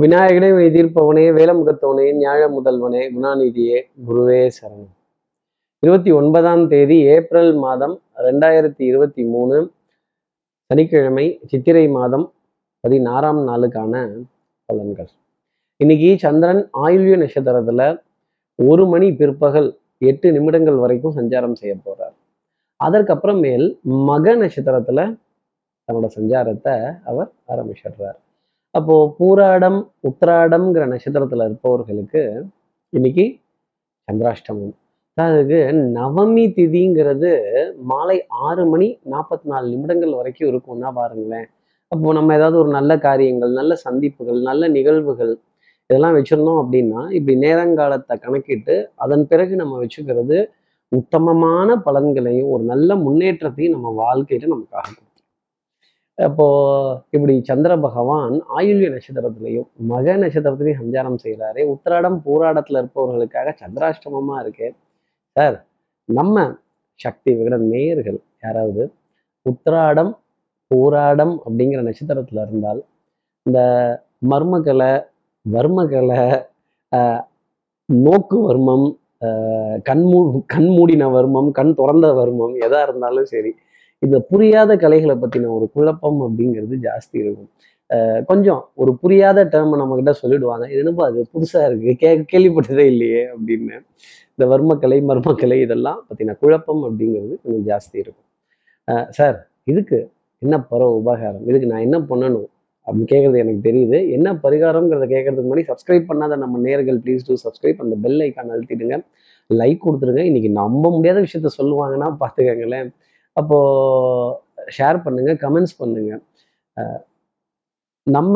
விநாயகனே வினை வேலமுகத்தவனே ஞாழ முதல்வனே குணாநிதியே குருவே சரணம். இருபத்தி ஒன்பதாம் தேதி ஏப்ரல் மாதம் ரெண்டாயிரத்தி இருபத்தி மூணு சனிக்கிழமை சித்திரை மாதம் பதினாறாம் நாளுக்கான பலன்கள். இன்னைக்கு சந்திரன் ஆயுள்ய நட்சத்திரத்துல ஒரு மணி பிற்பகல் எட்டு நிமிடங்கள் வரைக்கும் சஞ்சாரம் செய்ய போறார். அதற்கப்புறமேல் மக நட்சத்திரத்துல தன்னோட சஞ்சாரத்தை அவர் ஆரம்பிச்சிடுறார். அப்போ பூராடம் உத்திராடம்ங்கிற நட்சத்திரத்துல இருப்பவர்களுக்கு இன்னைக்கு சந்திராஷ்டமம். அதுக்கு நவமி திதிங்கிறது மாலை ஆறு மணி நாற்பத்தி நாலு நிமிடங்கள் வரைக்கும் இருக்கும்னா பாருங்களேன். அப்போ நம்ம ஏதாவது ஒரு நல்ல காரியங்கள் நல்ல சந்திப்புகள் நல்ல நிகழ்வுகள் இதெல்லாம் வச்சிருந்தோம் அப்படின்னா இப்படி நேரங்காலத்தை கணக்கிட்டு அதன் பிறகு நம்ம வச்சுக்கிறது உத்தமமான பலன்களையும் ஒரு நல்ல முன்னேற்றத்தையும் நம்ம வாழ்க்கையில நமக்கு ஆகும். அப்போ இப்படி சந்திர பகவான் ஆயுள்ய நட்சத்திரத்திலையும் மக நட்சத்திரத்திலையும் சஞ்சாரம் செய்கிறாரு உத்திராடம் பூராடத்துல இருப்பவர்களுக்காக சந்திராஷ்டமமா இருக்கு. சார் நம்ம சக்தி விகட நேயர்கள் யாராவது உத்திராடம் போராடம் அப்படிங்கிற நட்சத்திரத்துல இருந்தால் இந்த மர்மகலை வர்மகலை ஆஹ், நோக்கு வர்மம் ஆஹ், கண்மூ கண்மூடின வர்மம் கண் திறந்த வர்மம் எதா இருந்தாலும் சரி இந்த புரியாத கலைகளை பற்றின ஒரு குழப்பம் அப்படிங்கிறது ஜாஸ்தி இருக்கும். கொஞ்சம் ஒரு புரியாத டேர்ம் நம்ம கிட்ட சொல்லிடுவாங்க. இது என்னப்பா அது புதுசாக இருக்கு? கே கேள்விப்பட்டதே இல்லையே அப்படின்னு. இந்த வர்மக்கலை மர்மக்கலை இதெல்லாம் பற்றின குழப்பம் அப்படிங்கிறது கொஞ்சம் ஜாஸ்தி இருக்கும். சார் இதுக்கு என்ன பரவ உபகாரம்? இதுக்கு நான் என்ன பண்ணணும்? அப்படின்னு கேட்குறது எனக்கு தெரியுது. என்ன பரிகாரம்ங்கிறத கேட்கறதுக்கு முன்னாடி சப்ஸ்கிரைப் பண்ணாத நம்ம நேர்கள் ப்ளீஸ் டூ சப்ஸ்கிரைப் அந்த பெல் ஐக்கான் அழுத்திடுங்க. லைக் கொடுத்துருங்க. இன்னைக்கு நம்ப முடியாத விஷயத்த சொல்லுவாங்கன்னா பார்த்துக்கங்களேன் அப்போ ஷேர் பண்ணுங்க கமெண்ட்ஸ் பண்ணுங்க. நம்ம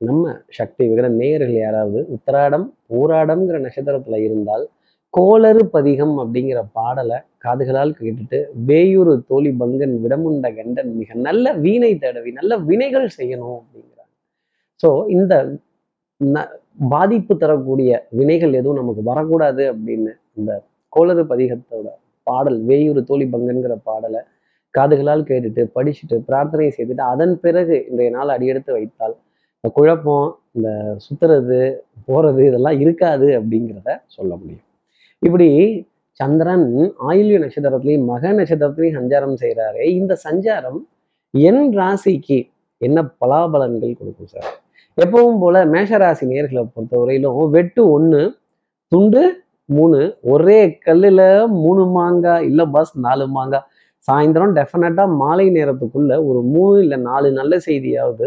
நம்ம சக்தி விகிற நேயர்கள் யாராவது உத்திராடம் ஊராடம்ங்கிற நட்சத்திரத்துல இருந்தால் கோளறு பதிகம் அப்படிங்கிற பாடலை காதுகளால் கேட்டுட்டு வேயூர் தோழி பங்கன் விடமுண்ட கண்டன் மிக நல்ல வீணை தடவி நல்ல வினைகள் செய்யணும் அப்படிங்கிறாங்க. ஸோ இந்த பாதிப்பு தரக்கூடிய வினைகள் எதுவும் நமக்கு வரக்கூடாது அப்படின்னு இந்த கோளறு பதிகத்தோட பாடல் வேயூர் தோழி பங்கன்கிற பாடலை காதுகளால் கேட்டுட்டு படிச்சுட்டு பிரார்த்தனை செய்துட்டு அதன் பிறகு இன்றைய நாள் அடியெடுத்து வைத்தால் இந்த குழப்பம் இந்த சுத்துறது போறது இதெல்லாம் இருக்காது அப்படிங்கிறத சொல்ல முடியும். இப்படி சந்திரன் ஆயுள்ய நட்சத்திரத்திலையும் மக நட்சத்திரத்திலையும் சஞ்சாரம் செய்கிறாரே இந்த சஞ்சாரம் என் ராசிக்கு என்ன பலாபலன்கள் கொடுக்கும் சார்? எப்பவும் போல மேஷராசி நேர்களை பொறுத்தவரையிலும் வெட்டு ஒன்று துண்டு மூணு ஒரே கல்லில் மூணு மாங்காய் இல்லை பஸ் நாலு மாங்காய் சாயந்தரம் டெஃபினட்டாக மாலை நேரத்துக்குள்ள ஒரு மூணு இல்லை நாலு நல்ல செய்தியாவது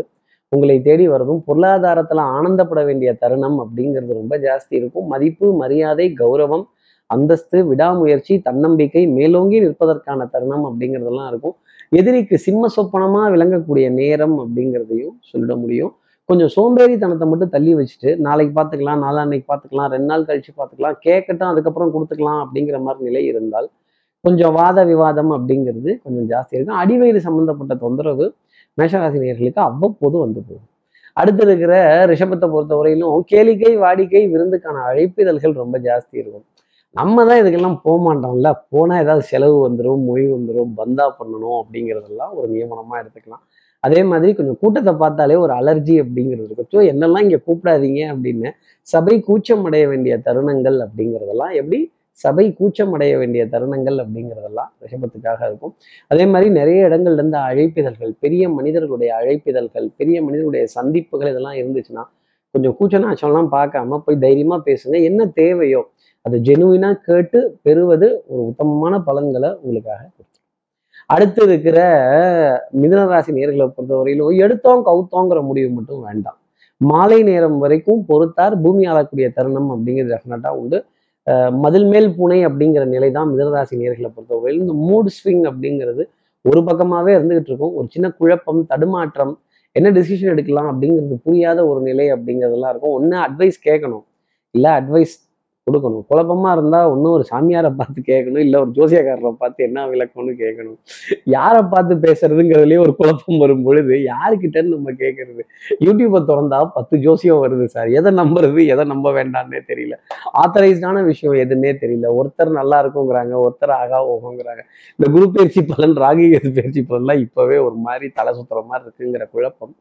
உங்களை தேடி வரதும் பொருளாதாரத்தில் ஆனந்தப்பட வேண்டிய தருணம் அப்படிங்கிறது ரொம்ப ஜாஸ்தி இருக்கும். மதிப்பு மரியாதை கௌரவம் அந்தஸ்து விடாமுயற்சி தன்னம்பிக்கை மேலோங்கி நிற்பதற்கான தருணம் அப்படிங்கிறதெல்லாம் இருக்கும். எதிரிக்கு சிம்ம சொப்பனமாக விளங்கக்கூடிய நேரம் அப்படிங்கிறதையும் சொல்லிட முடியும். கொஞ்சம் சோம்பேறித்தனத்தை மட்டும் தள்ளி வச்சுட்டு நாளைக்கு பார்த்துக்கலாம் நாளான்னைக்கு பார்த்துக்கலாம் ரெண்டு நாள் கழிச்சு பார்த்துக்கலாம் கேட்கட்டும் அதுக்கப்புறம் கொடுத்துக்கலாம் அப்படிங்கிற மாதிரி நிலை இருந்தால் கொஞ்சம் வாத விவாதம் அப்படிங்கிறது கொஞ்சம் ஜாஸ்தி இருக்கும். அடிவயிறு சம்பந்தப்பட்ட தொந்தரவு மேஷராசினியர்களுக்கு அவ்வப்போது வந்து போகும். அடுத்து இருக்கிற ரிஷபத்தை பொறுத்தவரையிலும் கேளிக்கை வாடிக்கை விருந்துக்கான அழைப்பிதழ்கள் ரொம்ப ஜாஸ்தி இருக்கும். நம்ம தான் இதுக்கெல்லாம் போக மாட்டோம்ல. போனால் ஏதாவது செலவு வந்துடும் மொய் வந்துடும் பந்தா பண்ணணும் அப்படிங்கிறதெல்லாம் ஒரு நியமனமாக எடுத்துக்கலாம். அதே மாதிரி கொஞ்சம் கூட்டத்தை பார்த்தாலே ஒரு அலர்ஜி அப்படிங்கிறது இருக்கும். ஸோ என்னெல்லாம் இங்கே கூப்பிடாதீங்க அப்படின்னு சபை கூச்சம் அடைய வேண்டிய தருணங்கள் அப்படிங்கிறதெல்லாம் எப்படி சபை கூச்சம் அடைய வேண்டிய தருணங்கள் அப்படிங்கிறதெல்லாம் ரிஷபத்துக்காக இருக்கும். அதே மாதிரி நிறைய இடங்கள்ல இருந்து அழைப்பிதழ்கள் பெரிய மனிதர்களுடைய அழைப்பிதழ்கள் பெரிய மனிதர்களுடைய சந்திப்புகள் இதெல்லாம் இருந்துச்சுன்னா கொஞ்சம் கூச்ச நாச்சம்லாம் பார்க்காம போய் தைரியமா பேசுங்க. என்ன தேவையோ அதை ஜெனுவினா கேட்டு பெறுவது ஒரு உத்தமமான பலன்களை உங்களுக்காக கொடுக்கும். அடுத்து இருக்கிற மிதனராசி நேர்களை பொறுத்தவரையிலும் எடுத்தோம் கவுத்தோங்கிற முடிவு மட்டும் வேண்டாம். மாலை நேரம் வரைக்கும் பொறுத்தார் பூமி ஆளக்கூடிய தருணம் அப்படிங்கிறது டெஃபினட்டா உண்டு. மதில் மேல் பூனை அப்படிங்கிற நிலை தான் மிதனராசி நேர்களை பொறுத்தவரையில் இந்த மூட் ஸ்விங் அப்படிங்கிறது ஒரு பக்கமாவே இருந்துகிட்டு இருக்கும். ஒரு சின்ன குழப்பம் தடுமாற்றம் என்ன டிசிஷன் எடுக்கலாம் அப்படிங்கிறது புரியாத ஒரு நிலை அப்படிங்கிறதெல்லாம் இருக்கும். ஒன்று அட்வைஸ் கேட்கணும். இல்லை அட்வைஸ் கொடுக்கணும். குழப்பமா இருந்தா ஒன்றும் ஒரு சாமியாரை பார்த்து கேட்கணும் இல்லை ஒரு ஜோசியக்காரரை பார்த்து என்ன விளக்கம்னு கேட்கணும். யாரை பார்த்து பேசுறதுங்கிறதுலயே ஒரு குழப்பம் வரும் பொழுது யாருக்கிட்டன்னு நம்ம கேட்கறது? யூடியூப்பை திறந்தா பத்து ஜோசியம் வருது சார். எதை நம்புறது எதை நம்ப வேண்டாம்னே தெரியல. ஆத்தரைஸ்டான விஷயம் எதுன்னே தெரியல. ஒருத்தர் நல்லா இருக்குங்கிறாங்க ஒருத்தர் ஆகா ஓகோங்கிறாங்க இந்த குரு பயிற்சி பலன் ராகி எது பயிற்சி பலன்லாம் இப்பவே ஒரு மாதிரி தலை சுத்துற மாதிரி இருக்குங்கிற குழப்பம்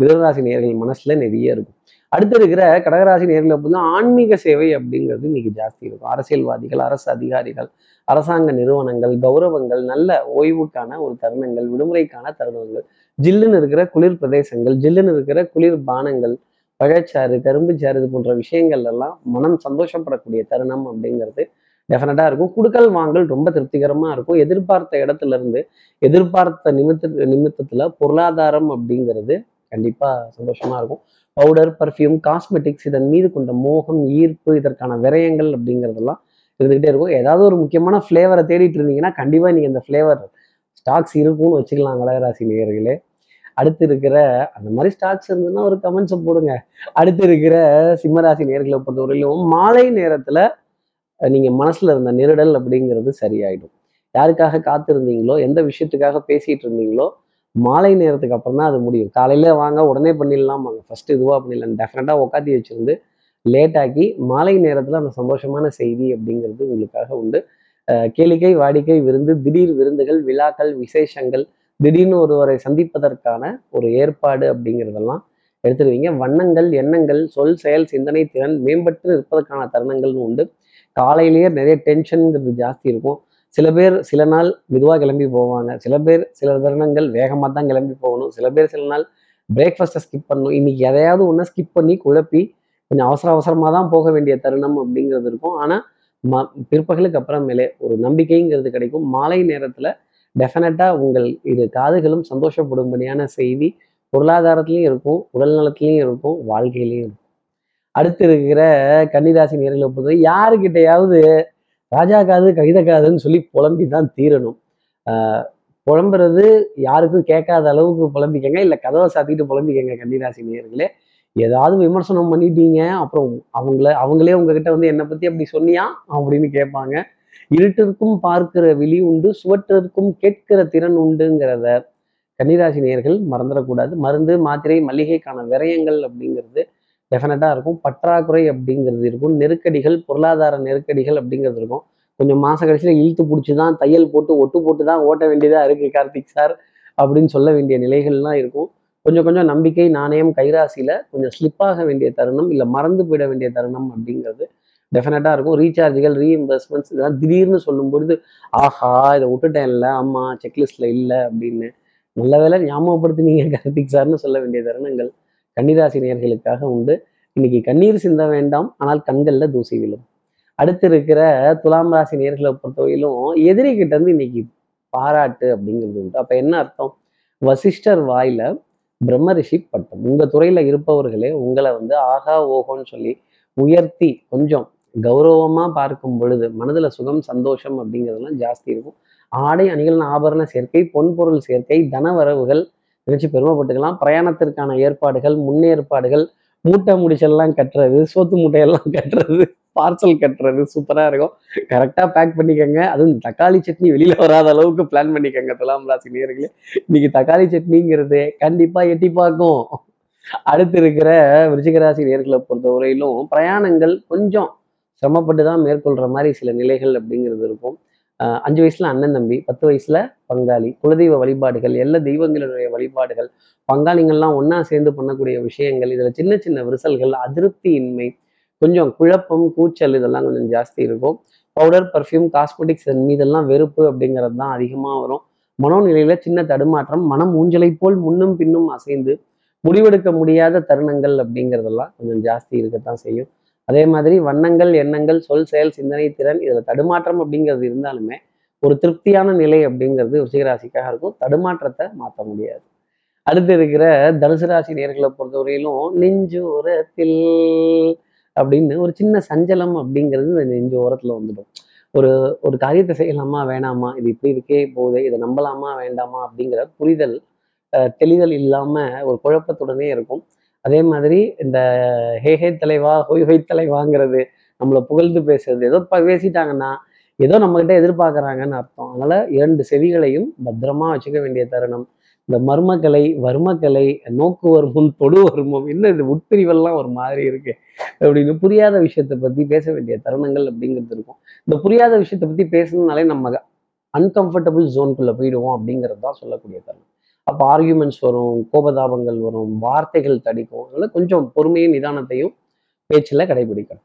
மிதராசி நேர்கள் மனசுல நிறைய இருக்கும். அடுத்து இருக்கிற கடகராசி நேரில் அப்படின்னா ஆன்மீக சேவை அப்படிங்கிறது இன்னைக்கு ஜாஸ்தி இருக்கும். அரசியல்வாதிகள் அரசு அதிகாரிகள் அரசாங்க நிறுவனங்கள் கௌரவங்கள் நல்ல ஓய்வுக்கான ஒரு தருணங்கள் விடுமுறைக்கான தருணங்கள் ஜில்லுன்னு இருக்கிற குளிர் பிரதேசங்கள் ஜில்லுன்னு இருக்கிற குளிர் பானங்கள் பழச்சாறு கரும்புச்சாறு இது போன்ற விஷயங்கள் எல்லாம் மனம் சந்தோஷப்படக்கூடிய தருணம் அப்படிங்கிறது டெஃபினட்டாக இருக்கும். குடுக்கல் வாங்கல் ரொம்ப திருப்திகரமா இருக்கும். எதிர்பார்த்த இடத்துல இருந்து எதிர்பார்த்த நிமித்த நிமித்தத்துல பொருளாதாரம் அப்படிங்கிறது கண்டிப்பா சந்தோஷமா இருக்கும். பவுடர் பர்ஃப்யூம் காஸ்மெட்டிக்ஸ் இதன் மீது கொண்ட மோகம் ஈர்ப்பு இதற்கான விரயங்கள் அப்படிங்கிறதெல்லாம் இருந்துகிட்டே இருக்கும். ஏதாவது ஒரு முக்கியமான ஃப்ளேவரை தேடிட்டு இருந்தீங்கன்னா கண்டிப்பா நீங்க இந்த ஃப்ளேவர் ஸ்டாக்ஸ் இருக்கும்னு வச்சுக்கலாம் கடகராசி நேயர்களே. அடுத்து இருக்கிற அந்த மாதிரி ஸ்டாக்ஸ் இருந்ததுன்னா ஒரு கமெண்ட்ஸை போடுங்க. அடுத்து இருக்கிற சிம்மராசி நேர்களை பொறுத்தவரையிலும் மாலை நேரத்துல நீங்கள் நீங்க மனசுல இருந்த நெருடல் அப்படிங்கிறது சரியாயிடும். யாருக்காக காத்திருந்தீங்களோ எந்த விஷயத்துக்காக பேசிட்டு இருந்தீங்களோ மாலை நேரத்துக்கு அப்புறம் தான் அது முடியும். காலையில் வாங்க உடனே பண்ணிடலாம் வாங்க. ஃபர்ஸ்ட் இதுவாக பண்ணிடலாம். டெஃபினட்டாக உட்காத்தி வச்சுருந்து லேட்டாக்கி மாலை நேரத்தில் அந்த சந்தோஷமான செய்தி அப்படிங்கிறது உங்களுக்காக உண்டு. கேளிக்கை வாடிக்கை விருந்து திடீர் விருந்துகள் விழாக்கள் விசேஷங்கள் திடீர்னு ஒருவரை சந்திப்பதற்கான ஒரு ஏற்பாடு அப்படிங்கிறதெல்லாம் எடுத்துருவீங்க. வண்ணங்கள் எண்ணங்கள் சொல் செயல் சிந்தனை திறன் மேம்பட்டு இருப்பதற்கான தருணங்கள்னு உண்டு. காலையிலேயே நிறைய டென்ஷனுங்கிறது ஜாஸ்தி இருக்கும். சில பேர் சில நாள் மெதுவாக கிளம்பி போவாங்க. சில பேர் சில தருணங்கள் வேகமாக தான் கிளம்பி போகணும். சில பேர் சில நாள் பிரேக்ஃபாஸ்ட்டை ஸ்கிப் பண்ணணும். இன்னைக்கு எதையாவது ஒன்று ஸ்கிப் பண்ணி குழப்பி கொஞ்சம் அவசர அவசரமாக தான் போக வேண்டிய தருணம் அப்படிங்கிறது இருக்கும். ஆனால் ம பிற்பகலுக்கு அப்புறமேலே ஒரு நம்பிக்கைங்கிறது கிடைக்கும். மாலை நேரத்தில் டெஃபினட்டாக உங்கள் இரு காதுகளும் சந்தோஷப்படும்படியான செய்தி பொருளாதாரத்துலையும் இருக்கும் உடல் நலத்துலையும் இருக்கும் வாழ்க்கையிலையும் இருக்கும். அடுத்து இருக்கிற கன்னிராசி நேர்களை பொறுத்தவரை யாருக்கிட்டையாவது ராஜா காது கவிதை காதுன்னு சொல்லி புலம்பி தான் தீரணும் புலம்புறது யாருக்கும் கேட்காத அளவுக்கு புலம்பிக்கங்க இல்லை கதவை சாத்திட்டு புலம்பிக்கங்க கன்னிராசி நேர்களே ஏதாவது விமர்சனம் பண்ணிட்டீங்க அப்புறம் அவங்கள அவங்களே உங்ககிட்ட வந்து என்னை பற்றி அப்படி சொன்னியா? அப்படின்னு கேட்பாங்க. இருட்டிற்கும் பார்க்கிற விழி உண்டு சுவற்றிற்கும் கேட்கிற திறன் உண்டுங்கிறத கன்னிராசி நேர்கள் மறந்துடக்கூடாது. மருந்து மாத்திரை மளிகைக்கான விரயங்கள் அப்படிங்கிறது டெஃபினட்டாக இருக்கும். பற்றாக்குறை அப்படிங்கிறது இருக்கும். நெருக்கடிகள் பொருளாதார நெருக்கடிகள் அப்படிங்கிறது இருக்கும். கொஞ்சம் மாச கடைசியில் இழுத்து பிடிச்சி தான் தையல் போட்டு ஒட்டு போட்டு தான் ஓட்ட வேண்டியதாக இருக்குது கார்த்திக் சார் அப்படின்னு சொல்ல வேண்டிய நிலைகள்லாம் இருக்கும். கொஞ்சம் கொஞ்சம் நம்பிக்கை நாணயம் கைராசியில் கொஞ்சம் ஸ்லிப்பாக வேண்டிய தருணம் இல்லை மறந்து போயிட வேண்டிய தருணம் அப்படிங்கிறது டெஃபினட்டாக இருக்கும். ரீசார்ஜுகள் ரீஇம்பர்ஸ்மெண்ட்ஸ் இதெல்லாம் திடீர்னு சொல்லும் பொழுது ஆஹா இதை விட்டுட்டேன்ல ஆமாம் செக்லிஸ்ட்டில் இல்லை அப்படின்னு. நல்ல வேளை ஞாபகப்படுத்தினீங்க கார்த்திக் சார்னு சொல்ல வேண்டிய தருணங்கள். கன்னிராசி நேயர்களுக்காக உண்டு. இன்னைக்கு கண்ணீர் சிந்த வேண்டாம் ஆனால் கண்களில் தூசி விழும். அடுத்து இருக்கிற துலாம் ராசி நேர்களை பொறுத்தவரையிலும் எதிரிகிட்ட இருந்து இன்னைக்கு பாராட்டு அப்படிங்கிறது உண்டு. அப்ப என்ன அர்த்தம்? வசிஷ்டர் வாயில பிரம்மரிஷி பட்டம். உங்க துறையில இருப்பவர்களே உங்களை வந்து ஆகா ஓஹோன்னு சொல்லி உயர்த்தி கொஞ்சம் கௌரவமா பார்க்கும் பொழுது மனதுல சுகம் சந்தோஷம் அப்படிங்கிறதெல்லாம் ஜாஸ்தி இருக்கும். ஆடை அணிகள் ஆபரண சேர்க்கை பொன்பொருள் சேர்க்கை தனவரவுகள் நினைச்சு பெருமைப்பட்டுக்கலாம். பிரயாணத்திற்கான ஏற்பாடுகள் முன்னேற்பாடுகள் மூட்டை முடிச்செல்லாம் கட்டுறது சோத்து மூட்டையெல்லாம் கட்டுறது பார்சல் கட்டுறது சூப்பராக இருக்கும். கரெக்டாக பேக் பண்ணிக்கோங்க. அதுவும் தக்காளி சட்னி வெளியில் வராத அளவுக்கு பிளான் பண்ணிக்கோங்க துலாம் ராசி நேர்களே இன்னைக்கு தக்காளி சட்னிங்கிறது கண்டிப்பாக எட்டி பார்க்கும். அடுத்து இருக்கிற விருச்சிகராசி நேர்களை பொறுத்தவரையிலும் பிரயாணங்கள் கொஞ்சம் சிரமப்பட்டு தான் மேற்கொள்கிற மாதிரி சில நிலைகள் அப்படிங்கிறது இருக்கும். அஞ்சு வயசுல அண்ணன் தம்பி பத்து வயசுல பங்காளி குலதெய்வ வழிபாடுகள் எல்லா தெய்வங்களுடைய வழிபாடுகள் பங்காளிங்கள்லாம் ஒன்றா சேர்ந்து பண்ணக்கூடிய விஷயங்கள் இதுல சின்ன சின்ன விரிசல்கள் அதிருப்தியின்மை கொஞ்சம் குழப்பம் கூச்சல் இதெல்லாம் கொஞ்சம் ஜாஸ்தி இருக்கும். பவுடர் பர்ஃப்யூம் காஸ்மெட்டிக்ஸ் மீதெல்லாம் வெறுப்பு அப்படிங்கிறது தான் அதிகமாக வரும். மனோநிலையில சின்ன தடுமாற்றம் மனம் ஊஞ்சலை போல் முன்னும் பின்னும் அசைந்து முடிவெடுக்க முடியாத தருணங்கள் அப்படிங்கிறதெல்லாம் கொஞ்சம் ஜாஸ்தி இருக்கத்தான் செய்யும். அதே மாதிரி வண்ணங்கள் எண்ணங்கள் சொல் செயல் சிந்தனை திறன் இதுல தடுமாற்றம் அப்படிங்கிறது இருந்தாலுமே ஒரு திருப்தியான நிலை அப்படிங்கிறது ருசிகராசிக்காக இருக்கும். தடுமாற்றத்தை மாற்ற முடியாது. அடுத்து இருக்கிற தனுசு ராசி நேர்களை பொறுத்தவரையிலும் நெஞ்சோரத்தில் அப்படின்னு ஒரு சின்ன சஞ்சலம் அப்படிங்கிறது இந்த நெஞ்சு ஓரத்துல வந்துடும். ஒரு ஒரு காரியத்தை செய்யலாமா வேணாமா இது இப்படி இருக்கே போகுதே இதை நம்பலாமா வேண்டாமா அப்படிங்கிற புரிதல் அஹ், தெளிதல் இல்லாம ஒரு குழப்பத்துடனே இருக்கும். அதே மாதிரி இந்த ஹே ஹே தலைவா ஹொய் ஹொய் தலைவாங்கிறது நம்மளை புகழ்ந்து பேசுறது ஏதோ பேசிட்டாங்கன்னா ஏதோ நம்மகிட்ட எதிர்பார்க்குறாங்கன்னு அர்த்தம். அதனால இரண்டு செவிகளையும் பத்திரமா வச்சுக்க வேண்டிய தருணம். இந்த மர்மக்கலை வர்மக்கலை நோக்கு வருமம் தொடு வருமும் இன்னும் இந்த உட்பிரிவெல்லாம் ஒரு மாதிரி இருக்கு அப்படின்னு புரியாத விஷயத்தை பத்தி பேச வேண்டிய தருணங்கள் அப்படிங்கிறது இருக்கும். இந்த புரியாத விஷயத்தை பத்தி பேசணும்னாலே நம்ம அன்கம்ஃபர்டபுள் ஜோனுக்குள்ள போயிடுவோம் அப்படிங்கிறது தான் சொல்லக்கூடிய தருணம். அப்போ ஆர்கியூமெண்ட்ஸ் வரும் கோபதாபங்கள் வரும் வார்த்தைகள் தடிக்கும். அதனால கொஞ்சம் பொறுமையும் நிதானத்தையும் பேச்சில் கடைபிடிக்கணும்.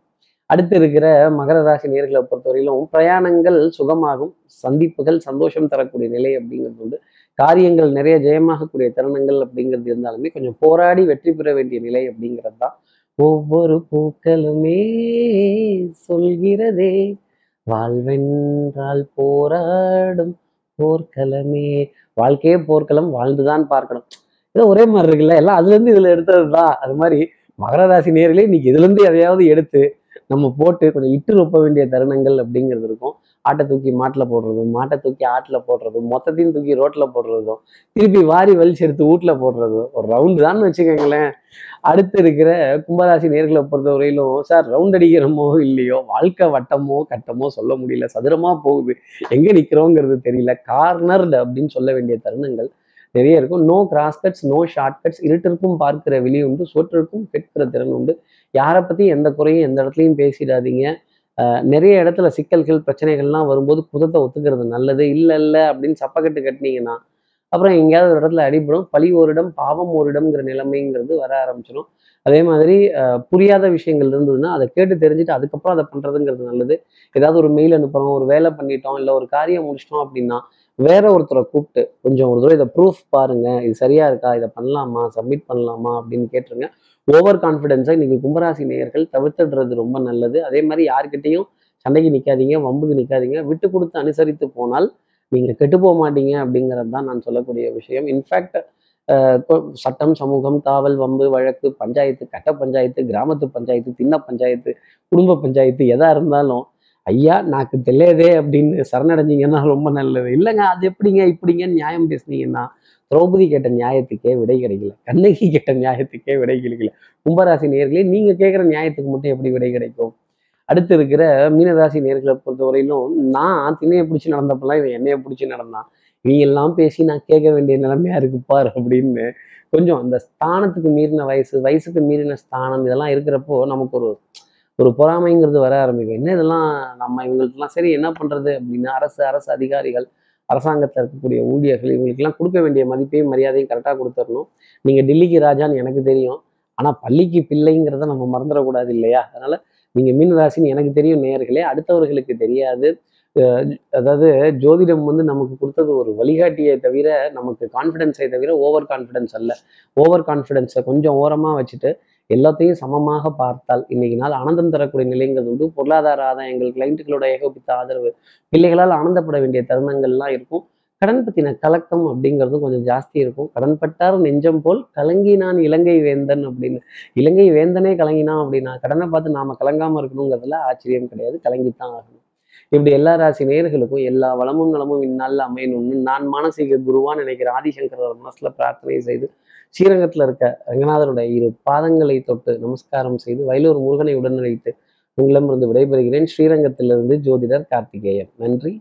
அடுத்து இருக்கிற மகர ராசி நேர்களை பொறுத்தவரையிலும் பிரயாணங்கள் சுகமாகும் சந்திப்புகள் சந்தோஷம் தரக்கூடிய நிலை அப்படிங்கிறது உண்டு. காரியங்கள் நிறைய ஜெயமாகக்கூடிய தருணங்கள் அப்படிங்கிறது இருந்தாலுமே கொஞ்சம் போராடி வெற்றி பெற வேண்டிய நிலை அப்படிங்கிறது தான். ஒவ்வொரு பூக்களுமே சொல்கிறதே வாழ்வென்றால் போராடும் போர்க்களமே. வாழ்க்கையே போர்க்களம் வாழ்ந்துதான் பார்க்கணும். ஏதோ ஒரே மாதிரி இருக்குல்ல? எல்லாம் அதுல இருந்து இதுல எடுத்தது தான் அது மாதிரி மகர ராசி நேர்களே இன்னைக்கு இதுல இருந்து எதையாவது எடுத்து நம்ம போட்டு கொஞ்சம் இட்டு ரொப்ப வேண்டிய தருணங்கள் அப்படிங்கிறது இருக்கும். ஆட்டை தூக்கி மாட்டில் போடுறதும் மாட்டை தூக்கி ஆட்டில் போடுறதும் மொத்தத்தையும் தூக்கி ரோட்டில் போடுறதும் திருப்பி வாரி வலிச்சு எடுத்து வீட்டில் போடுறதும் ஒரு ரவுண்டு தான் வச்சுக்கோங்களேன். அடுத்து இருக்கிற கும்பராசி நேர்களை பொறுத்தவரையிலும் சார் ரவுண்ட் அடிக்கிறோமோ இல்லையோ வாழ்க்கை வட்டமோ கட்டமோ சொல்ல முடியல சதுரமாக போகுது. எங்கே நிற்கிறோங்கிறது தெரியல. கார்னர்டு அப்படின்னு சொல்ல வேண்டிய தருணங்கள் நிறைய இருக்கும். No cross cuts no short cuts இருட்டிற்கும் பார்க்கிற வெளி உண்டு சோற்றிற்கும் கேட்கிற திறன் உண்டு யாரை பற்றி எந்த குறையும் எந்த இடத்துலையும் பேசிடாதீங்க. நிறைய இடத்துல சிக்கல்கள் பிரச்சனைகள்லாம் வரும்போது குதத்தை ஒத்துக்கிறது நல்லது. இல்லை இல்லை அப்படின்னு சப்பக்கட்டு கட்டினீங்கன்னா அப்புறம் எங்கேயாவது ஒரு இடத்துல அடிபடும். பழி ஒரு இடம் பாவம் ஓரிடம்ங்கிற நிலைமைங்கிறது வர ஆரம்பிச்சிடும் அதே மாதிரி புரியாத விஷயங்கள் இருந்ததுன்னா அதை கேட்டு தெரிஞ்சுட்டு அதுக்கப்புறம் அதை பண்ணுறதுங்கிறது நல்லது. ஏதாவது ஒரு மெயில் அனுப்புகிறோம் ஒரு வேலை பண்ணிட்டோம் இல்லை ஒரு காரியம் முடிச்சிட்டோம் அப்படின்னா வேற ஒருத்தரை கூப்பிட்டு கொஞ்சம் ஒரு தூரம் இதை ப்ரூஃப் பாருங்க. இது சரியா இருக்கா? இதை பண்ணலாமா? சப்மிட் பண்ணலாமா? அப்படின்னு கேட்டுருங்க. ஓவர் கான்ஃபிடென்ஸை இன்னைக்கு கும்பராசி நேயர்கள் தவிர்த்துடுறது ரொம்ப நல்லது. அதே மாதிரி யாருக்கிட்டையும் சண்டைக்கு நிற்காதீங்க வம்புக்கு நிற்காதீங்க விட்டு கொடுத்து அனுசரித்து போனால் நீங்கள் கெட்டு போக மாட்டீங்க அப்படிங்கிறது தான் நான் சொல்லக்கூடிய விஷயம். இன்ஃபேக்ட் சட்டம் சமூகம் காவல் வம்பு வழக்கு பஞ்சாயத்து கட்ட பஞ்சாயத்து கிராமத்து பஞ்சாயத்து திண்ண பஞ்சாயத்து குடும்ப பஞ்சாயத்து எதா இருந்தாலும் ஐயா நாக்கு தெரியாதே அப்படின்னு சரணடைஞ்சிங்கன்னா ரொம்ப நல்லது. இல்லைங்க அது எப்படிங்க இப்படிங்க நியாயம் பேசுனீங்கன்னா திரௌபதி கேட்ட நியாயத்துக்கே விடை கிடைக்கல. கண்ணகி கேட்ட நியாயத்துக்கே விடை கிடைக்கல. கும்பராசி நேர்களே நீங்க கேட்குற நியாயத்துக்கு மட்டும் எப்படி விடை கிடைக்கும்? அடுத்து இருக்கிற மீனராசி நேர்களை பொறுத்தவரையிலும் நான் திணையை பிடிச்சி நடந்தப்பெல்லாம் இவன் என்னைய பிடிச்சி நடந்தான். இவங்க எல்லாம் பேசி நான் கேட்க வேண்டிய நிலைமையா இருக்கு பாரு அப்படின்னு கொஞ்சம் அந்த ஸ்தானத்துக்கு மீறின வயசு வயசுக்கு மீறின ஸ்தானம் இதெல்லாம் இருக்கிறப்போ நமக்கு ஒரு ஒரு பொறாமைங்கிறது வர ஆரம்பிக்கும். என்ன இதெல்லாம் நம்ம இவங்களுக்குலாம் சரி என்ன பண்றது அப்படின்னா அரசு அரசு அதிகாரிகள் அரசாங்கத்தில் இருக்கக்கூடிய ஊழியர்கள் இவங்களுக்கெல்லாம் கொடுக்க வேண்டிய மதிப்பையும் மரியாதையும் கரெக்டாக கொடுத்துடணும் நீங்கள் டெல்லிக்கு ராஜான்னு எனக்கு தெரியும். ஆனால் பள்ளிக்கு பிள்ளைங்கிறத நம்ம மறந்துடக்கூடாது இல்லையா? அதனால நீங்கள் மீன் ராசின்னு எனக்கு தெரியும் நேர்களே அடுத்தவர்களுக்கு தெரியாது. அதாவது ஜோதிடம் வந்து நமக்கு கொடுத்தது ஒரு வழிகாட்டியை தவிர நமக்கு கான்ஃபிடென்ஸை தவிர ஓவர் கான்ஃபிடென்ஸ் அல்ல. ஓவர் கான்ஃபிடென்ஸை கொஞ்சம் ஓரமாக வச்சுட்டு எல்லாத்தையும் சமமாக பார்த்தால் இன்னைக்கு நாள் ஆனந்தம் தரக்கூடிய நிலைங்கிறது உண்டு. பொருளாதார ஆதாயங்கள் கிளைண்ட்டுகளோட ஏகோபித்த ஆதரவு பிள்ளைகளால் ஆனந்தப்பட வேண்டிய தருணங்கள்லாம் இருக்கும். கடன் பத்தின கலக்கம் அப்படிங்கிறதும் கொஞ்சம் ஜாஸ்தி இருக்கும். கடன் பட்டார் நெஞ்சம் போல் கலங்கினான் இலங்கை வேந்தன் அப்படின்னு. இலங்கை வேந்தனே கலங்கினான் அப்படின்னா கடனை பார்த்து நாம கலங்காம இருக்கணுங்கிறதுல ஆச்சரியம் கிடையாது. கலங்கித்தான் ஆகணும். இப்படி எல்லா ராசி நேர்களுக்கும் எல்லா வளமும் நலமும் இந்நாளில் அமையணும்னு நான் மானசீக குருவான்னு நினைக்கிற ஆதிசங்கர் மனசுல பிரார்த்தனை செய்து ஸ்ரீரங்கத்தில் இருக்க ரங்கநாதருடைய இரு பாதங்களை தொட்டு நமஸ்காரம் செய்து வயலூர் முருகனை உடனழைத்து உங்களிடமிருந்து விடைபெறுகிறேன். ஸ்ரீரங்கத்திலிருந்து ஜோதிடர் கார்த்திகேயன். நன்றி.